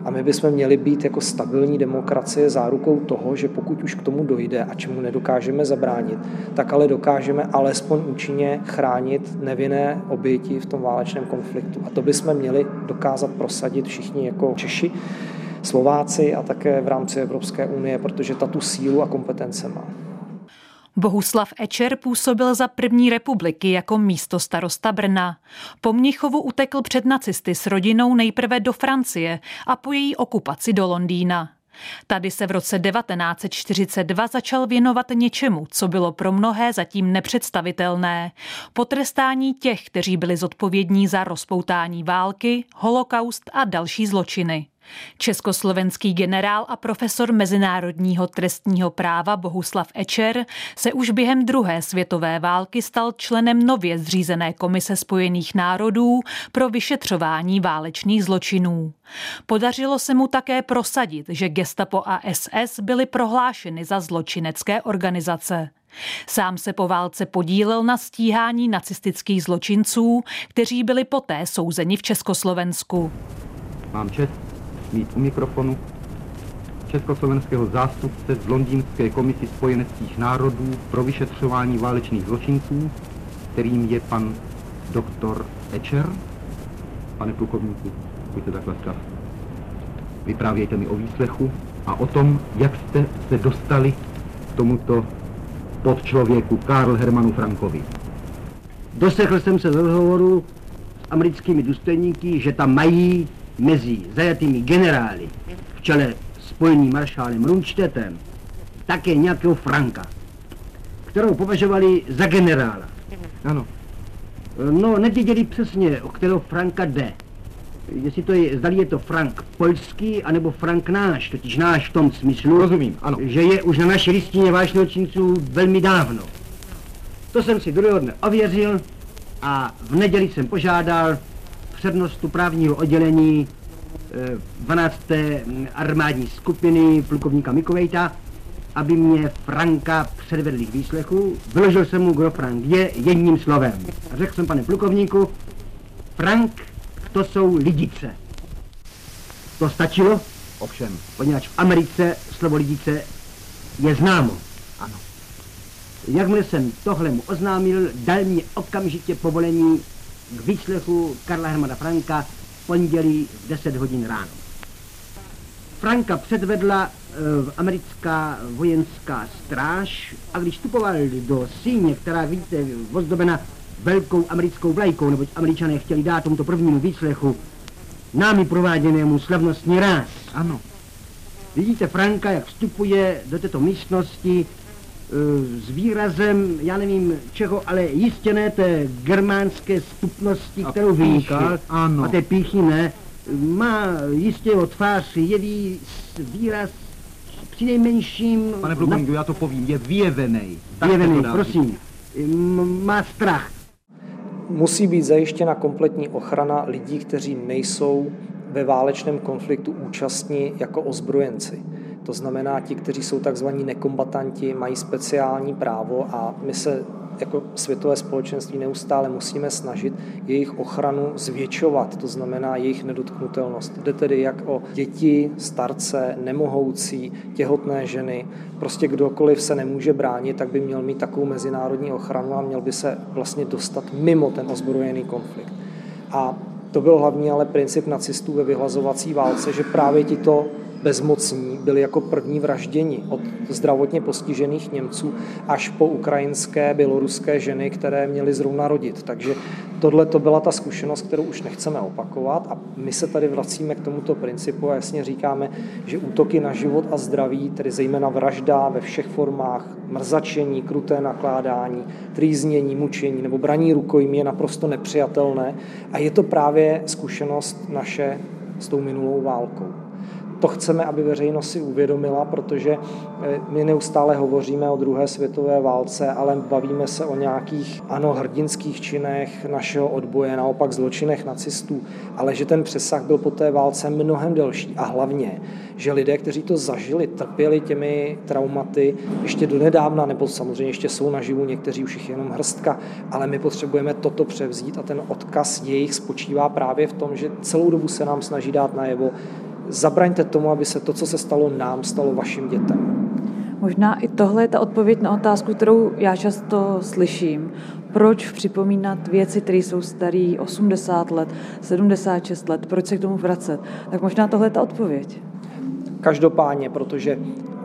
a my bychom měli být jako stabilní demokracie zárukou toho, že pokud už k tomu dojde a čemu nedokážeme zabránit, tak ale dokážeme alespoň účinně chránit nevinné oběti v tom válečném konfliktu. A to bychom měli dokázat prosadit všichni jako Češi, Slováci a také v rámci Evropské unie, protože ta tu sílu a kompetence má. Bohuslav Ečer působil za první republiky jako místo starosta Brna. Po Mnichovu utekl před nacisty s rodinou nejprve do Francie a po její okupaci do Londýna. Tady se v roce 1942 začal věnovat něčemu, co bylo pro mnohé zatím nepředstavitelné. Potrestání těch, kteří byli zodpovědní za rozpoutání války, holokaust a další zločiny. Československý generál a profesor mezinárodního trestního práva Bohuslav Ečer se už během druhé světové války stal členem nově zřízené Komise spojených národů pro vyšetřování válečných zločinů. Podařilo se mu také prosadit, že gestapo a SS byly prohlášeny za zločinecké organizace. Sám se po válce podílel na stíhání nacistických zločinců, kteří byli poté souzeni v Československu. Mám čest mít u mikrofonu československého zástupce z Londýnské komisi spojeneckých národů pro vyšetřování válečných zločinců, kterým je pan doktor Ečer. Pane plukovníku, buďte takhle čas. Vyprávějte mi o výslechu a o tom, jak jste se dostali k tomuto podčlověku Karl Hermanu Frankovi. Doslechl jsem se z rozhovoru s americkými důstojníky, že tam mají mezi zajatými generály v čele spojeným maršálem Runštetem také nějakého Franka, kterou považovali za generála. Ano. No, nevěděli přesně, o kterého Franka jde. Jestli to je, zdali je to Frank polský, anebo Frank náš, totiž náš v tom smyslu, Rozumím, ano. že je už na naší listině vážného činců velmi dávno. To jsem si druhého dne ověřil a v neděli jsem požádal přednostu právního oddělení 12. Eh, armádní skupiny plukovníka Mikovejta, aby mě Franka předvedli k výslechu. Vyložil jsem mu, kdo Frank je, jedním slovem. A řekl jsem, pane plukovníku, Frank, to jsou lidice. To stačilo? Ovšem. Poněvadž v Americe slovo lidice je známo. Ano. Jakmile jsem tohle mu oznámil, dal mi okamžitě povolení k výslechu Karla Hermana Franka v pondělí v 10 hodin ráno. Franka předvedla e, americká vojenská stráž a když vstupoval do síně, která vidíte ozdobena velkou americkou vlajkou, neboť američané chtěli dát tomuto prvnímu výslechu námi prováděnému slavnostní ráz. Ano. Vidíte Franka, jak vstupuje do této místnosti s výrazem, já nevím čeho, ale jistě ne té germánské stupnosti, a kterou ano. a té píchy ne, má jistě o tvář jeví výraz přinejmenším... Pane plukovníku, na... já to povím, je vyjevený. Vyjevený, prosím. Má strach. Musí být zajištěna kompletní ochrana lidí, kteří nejsou ve válečném konfliktu účastní jako ozbrojenci. To znamená, ti, kteří jsou takzvaní nekombatanti, mají speciální právo a my se jako světové společenství neustále musíme snažit jejich ochranu zvětšovat, to znamená jejich nedotknutelnost. Jde tedy jak o děti, starce, nemohoucí, těhotné ženy, prostě kdokoliv se nemůže bránit, tak by měl mít takovou mezinárodní ochranu a měl by se vlastně dostat mimo ten ozbrojený konflikt. A to byl hlavní ale princip nacistů ve vyhlazovací válce, že právě tito bezmocní byli jako první vražděni od zdravotně postižených Němců až po ukrajinské, běloruské ženy, které měly zrovna rodit. Takže tohle to byla ta zkušenost, kterou už nechceme opakovat a my se tady vracíme k tomuto principu a jasně říkáme, že útoky na život a zdraví, tedy zejména vražda ve všech formách, mrzačení, kruté nakládání, trýznění, mučení nebo braní rukojmí je naprosto nepřijatelné a je to právě zkušenost naše s tou minulou válkou to chceme, aby veřejnost si uvědomila, protože eh, my neustále hovoříme o druhé světové válce, ale bavíme se o nějakých, ano, hrdinských činech našeho odboje, naopak zločinech nacistů, ale že ten přesah byl po té válce mnohem delší a hlavně, že lidé, kteří to zažili, trpěli těmi traumaty ještě do nedávna, nebo samozřejmě ještě jsou naživu, někteří už jich jenom hrstka, ale my potřebujeme toto převzít a ten odkaz jejich spočívá právě v tom, že celou dobu se nám snaží dát najevo, zabraňte tomu, aby se to, co se stalo nám, stalo vašim dětem. Možná i tohle je ta odpověď na otázku, kterou já často slyším. Proč připomínat věci, které jsou staré 80 let, 76 let, proč se k tomu vracet? Tak možná tohle je ta odpověď. Každopádně, protože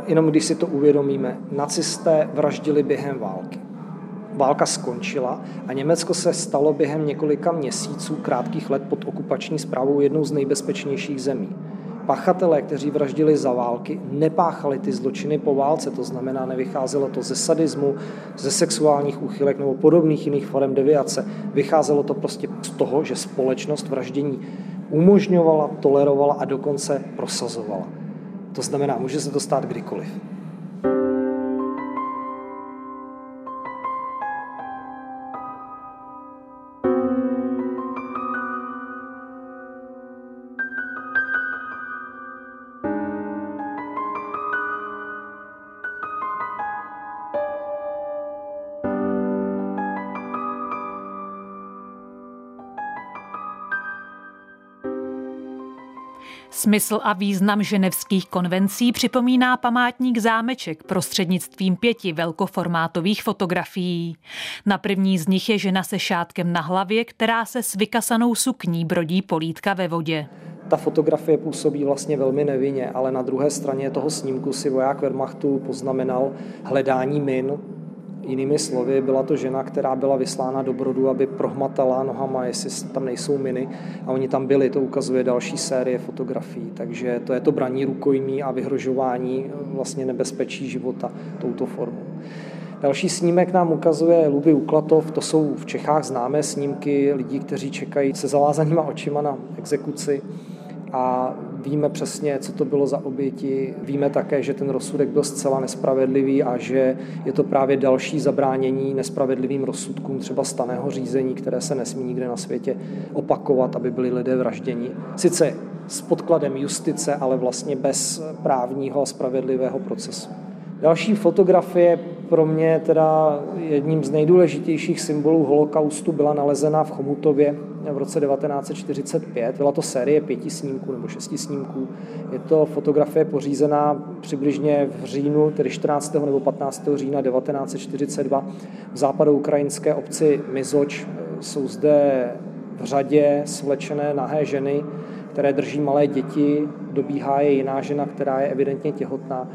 jenom když si to uvědomíme, nacisté vraždili během války. Válka skončila a Německo se stalo během několika měsíců, krátkých let pod okupační zprávou jednou z nejbezpečnějších zemí pachatelé, kteří vraždili za války, nepáchali ty zločiny po válce, to znamená, nevycházelo to ze sadismu, ze sexuálních úchylek nebo podobných jiných forem deviace. Vycházelo to prostě z toho, že společnost vraždění umožňovala, tolerovala a dokonce prosazovala. To znamená, může se to stát kdykoliv. Smysl a význam ženevských konvencí připomíná památník zámeček prostřednictvím pěti velkoformátových fotografií. Na první z nich je žena se šátkem na hlavě, která se s vykasanou sukní brodí polítka ve vodě. Ta fotografie působí vlastně velmi nevinně, ale na druhé straně toho snímku si voják Wehrmachtu poznamenal hledání min, Jinými slovy, byla to žena, která byla vyslána do Brodu, aby prohmatala nohama, jestli tam nejsou miny. A oni tam byli, to ukazuje další série fotografií. Takže to je to braní rukojmí a vyhrožování vlastně nebezpečí života touto formou. Další snímek nám ukazuje Luby Uklatov, to jsou v Čechách známé snímky lidí, kteří čekají se zavázanýma očima na exekuci a víme přesně, co to bylo za oběti. Víme také, že ten rozsudek byl zcela nespravedlivý a že je to právě další zabránění nespravedlivým rozsudkům třeba staného řízení, které se nesmí nikde na světě opakovat, aby byli lidé vražděni. Sice s podkladem justice, ale vlastně bez právního a spravedlivého procesu. Další fotografie pro mě teda jedním z nejdůležitějších symbolů holokaustu byla nalezena v Chomutově v roce 1945. Byla to série pěti snímků nebo šesti snímků. Je to fotografie pořízená přibližně v říjnu, tedy 14. nebo 15. října 1942 v západoukrajinské obci Mizoč. Jsou zde v řadě svlečené nahé ženy, které drží malé děti, dobíhá je jiná žena, která je evidentně těhotná.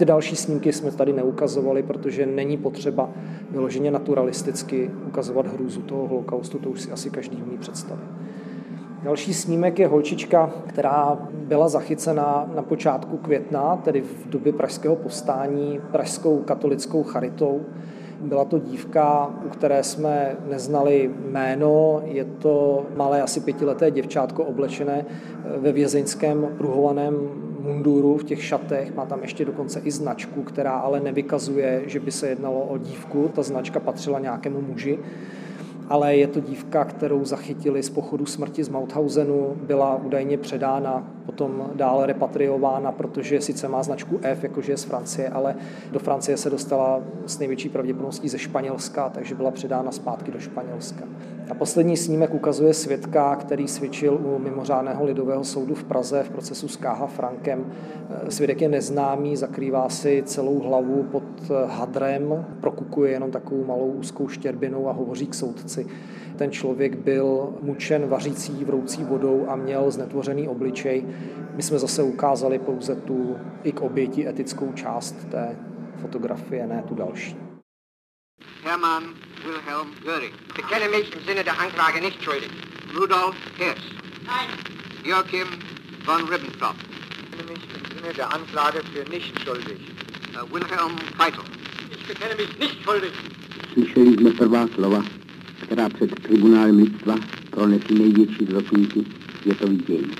Ty další snímky jsme tady neukazovali, protože není potřeba vyloženě naturalisticky ukazovat hrůzu toho holokaustu, to už si asi každý umí představit. Další snímek je holčička, která byla zachycena na počátku května, tedy v době pražského povstání, pražskou katolickou charitou. Byla to dívka, u které jsme neznali jméno. Je to malé, asi pětileté děvčátko oblečené ve vězeňském pruhovaném munduru v těch šatech. Má tam ještě dokonce i značku, která ale nevykazuje, že by se jednalo o dívku. Ta značka patřila nějakému muži ale je to dívka, kterou zachytili z pochodu smrti z Mauthausenu, byla údajně předána, potom dále repatriována, protože sice má značku F, jakože je z Francie, ale do Francie se dostala s největší pravděpodobností ze Španělska, takže byla předána zpátky do Španělska. A poslední snímek ukazuje svědka, který svědčil u mimořádného lidového soudu v Praze v procesu s K.H. Frankem. Svědek je neznámý, zakrývá si celou hlavu pod hadrem, prokukuje jenom takovou malou úzkou štěrbinou a hovoří k soudci. Ten člověk byl mučen vařící vroucí vodou a měl znetvořený obličej. My jsme zase ukázali pouze tu i k oběti etickou část té fotografie, ne tu další. Hermann Wilhelm Göring. Bekenne mich im Sinne der Anklage nicht schuldig. Rudolf Hirsch. Nein. Joachim von Ribbentrop. Bekenne mich im Sinne der Anklage für nicht schuldig. Uh, Wilhelm Keitel. Ich bekenne mich nicht schuldig. Slyšeli jsme prvá slova, která před tribunálem lidstva pronesí největší zločinci světový dějin.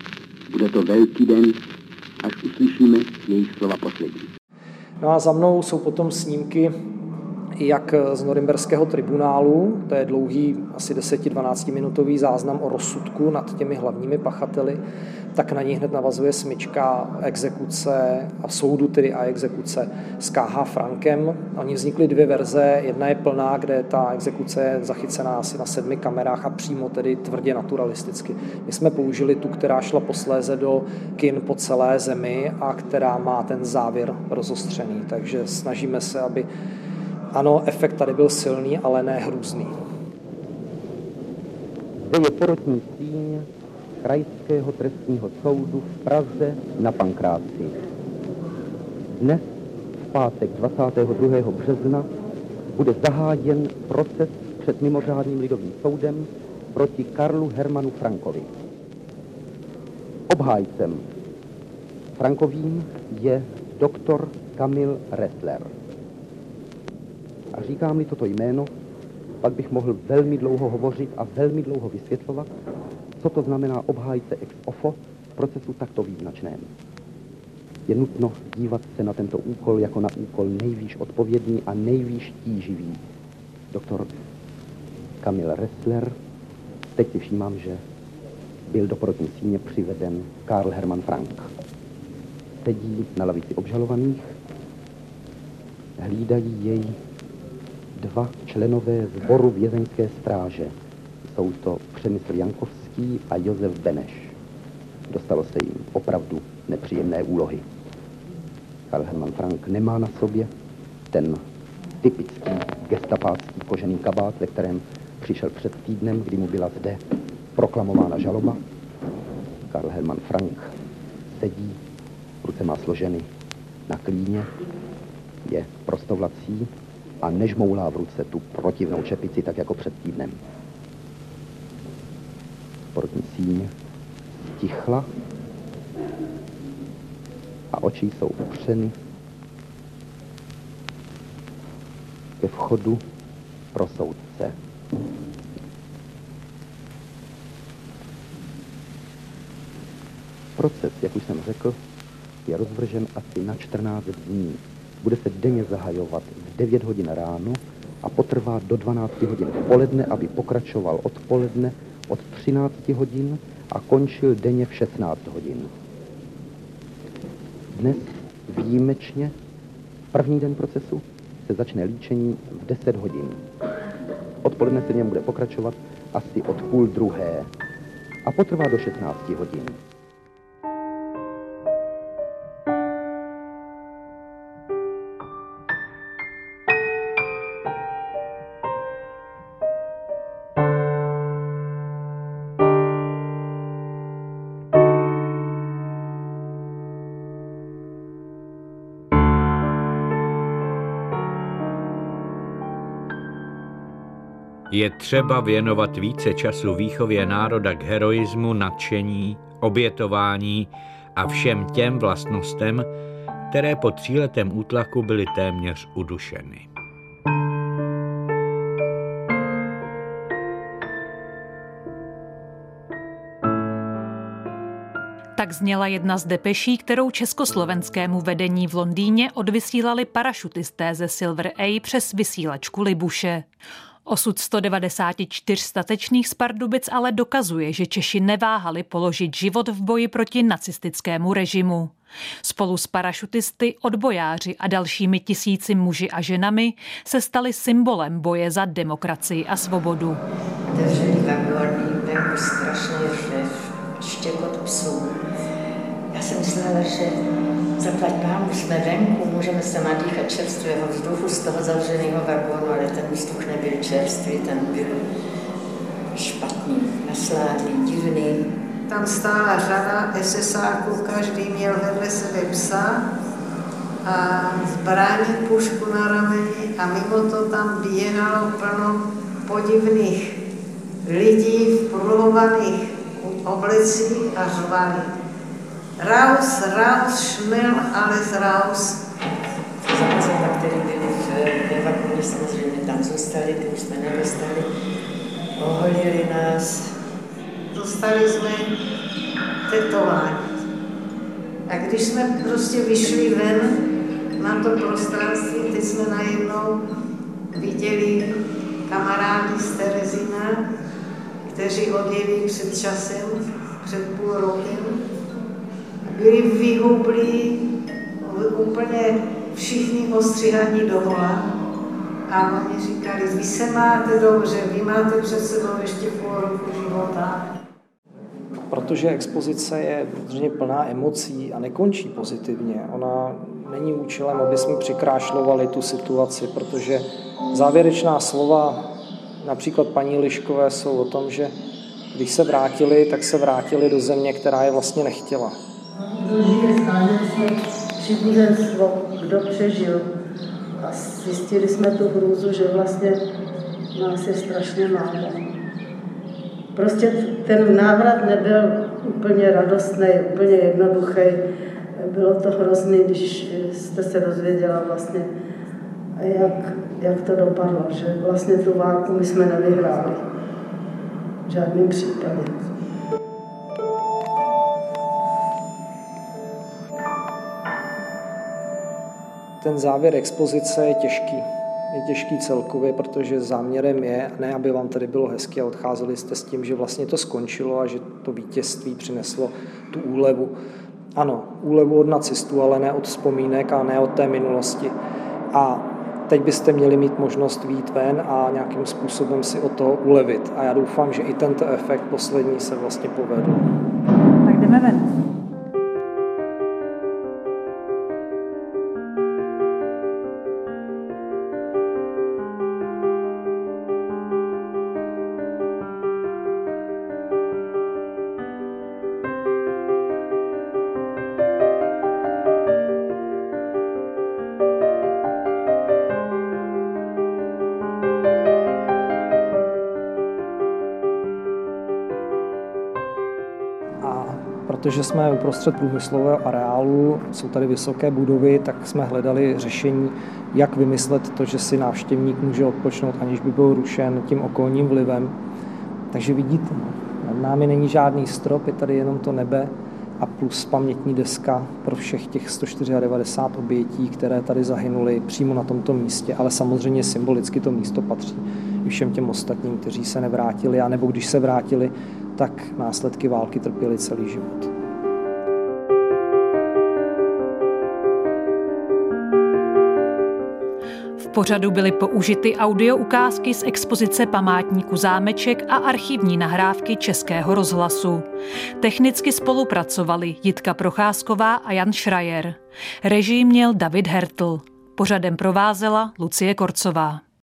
Bude to velký den, až uslyšíme jejich slova poslední. No a za mnou jsou potom snímky jak z Norimberského tribunálu, to je dlouhý asi 10-12 minutový záznam o rozsudku nad těmi hlavními pachateli, tak na ní hned navazuje smyčka exekuce a soudu tedy a exekuce s KH Frankem. Oni vznikly dvě verze, jedna je plná, kde ta exekuce je zachycená asi na sedmi kamerách a přímo tedy tvrdě naturalisticky. My jsme použili tu, která šla posléze do kin po celé zemi a která má ten závěr rozostřený, takže snažíme se, aby ano, efekt tady byl silný, ale ne hrůzný. Zde je porotní síň Krajského trestního soudu v Praze na Pankráci. Dnes, v pátek 22. března, bude zahájen proces před mimořádným lidovým soudem proti Karlu Hermanu Frankovi. Obhájcem Frankovým je doktor Kamil Ressler. A říkám-li toto jméno, pak bych mohl velmi dlouho hovořit a velmi dlouho vysvětlovat, co to znamená obhájce ex ofo v procesu takto význačném. Je nutno dívat se na tento úkol jako na úkol nejvýš odpovědný a nejvýš tíživý. Doktor Kamil Ressler, teď si všímám, že byl do porotní síně přiveden Karl Hermann Frank. Sedí na lavici obžalovaných, hlídají jej dva členové sboru vězeňské stráže. Jsou to Přemysl Jankovský a Josef Beneš. Dostalo se jim opravdu nepříjemné úlohy. Karl Hermann Frank nemá na sobě ten typický gestapácký kožený kabát, ve kterém přišel před týdnem, kdy mu byla zde proklamována žaloba. Karl Hermann Frank sedí, ruce má složeny na klíně, je prostovlací, a nežmoulá v ruce tu protivnou čepici, tak jako před týdnem. Sportní síň stichla a oči jsou upřeny ke vchodu pro soudce. Proces, jak už jsem řekl, je rozvržen asi na 14 dní bude se denně zahajovat v 9 hodin ráno a potrvá do 12 hodin v poledne, aby pokračoval odpoledne od 13 hodin a končil denně v 16 hodin. Dnes výjimečně první den procesu se začne líčení v 10 hodin. Odpoledne se něm bude pokračovat asi od půl druhé a potrvá do 16 hodin. Je třeba věnovat více času výchově národa k heroismu, nadšení, obětování a všem těm vlastnostem, které po tříletém útlaku byly téměř udušeny. Tak zněla jedna z depeší, kterou československému vedení v Londýně odvysílali parašutisté ze Silver A přes vysílačku Libuše. Osud 194 statečných z Pardubic ale dokazuje, že Češi neváhali položit život v boji proti nacistickému režimu. Spolu s parašutisty, odbojáři a dalšími tisíci muži a ženami se stali symbolem boje za demokracii a svobodu. Vagóny, strašně štěkot psů. Já jsem myslela, že zaplať pánu jsme venku, můžeme se nadýchat čerstvého vzduchu z toho zavřeného vagónu, ale ten vzduch nebyl čerstvý, ten byl špatný, nasládlý, divný. Tam stála řada SSáků, každý měl vedle sebe psa a zbraní, pušku na rameni a mimo to tam běhalo plno podivných lidí v pruhovaných oblecích a řvali. Raus, raus, schnell, alles raus. Zvířata, které byly v vakuně, samozřejmě tam zůstali, ty už jsme nedostali. Oholili nás. Dostali jsme tetování. A když jsme prostě vyšli ven na to prostranství, teď jsme najednou viděli kamarády z Terezina, kteří odjeli před časem, před půl rokem byli vyhublí, úplně všichni ostříhaní dohola. A oni říkali, vy se máte dobře, vy máte před sebou ještě půl roku života. Protože expozice je samozřejmě plná emocí a nekončí pozitivně. Ona není účelem, aby jsme přikrášlovali tu situaci, protože závěrečná slova například paní Liškové jsou o tom, že když se vrátili, tak se vrátili do země, která je vlastně nechtěla žije, stále se příbuzenstvo, kdo přežil. A zjistili jsme tu hrůzu, že vlastně nás je strašně málo. Prostě ten návrat nebyl úplně radostný, úplně jednoduchý. Bylo to hrozný, když jste se dozvěděla vlastně, jak, jak to dopadlo, že vlastně tu válku my jsme nevyhráli. V žádném případě. Ten závěr expozice je těžký. Je těžký celkově, protože záměrem je, ne aby vám tady bylo hezky a odcházeli jste s tím, že vlastně to skončilo a že to vítězství přineslo tu úlevu. Ano, úlevu od nacistů, ale ne od vzpomínek a ne od té minulosti. A teď byste měli mít možnost výjít ven a nějakým způsobem si od toho ulevit. A já doufám, že i tento efekt poslední se vlastně povedl. Tak jdeme ven. Protože jsme uprostřed průmyslového areálu, jsou tady vysoké budovy, tak jsme hledali řešení, jak vymyslet to, že si návštěvník může odpočnout, aniž by byl rušen tím okolním vlivem. Takže vidíte, no, nad námi není žádný strop, je tady jenom to nebe a plus pamětní deska pro všech těch 194 obětí, které tady zahynuly přímo na tomto místě, ale samozřejmě symbolicky to místo patří i všem těm ostatním, kteří se nevrátili, anebo když se vrátili, tak následky války trpěli celý život. Pořadu byly použity audio ukázky z expozice památníku zámeček a archivní nahrávky Českého rozhlasu. Technicky spolupracovali Jitka Procházková a Jan Schreier. Režim měl David Hertl. Pořadem provázela Lucie Korcová.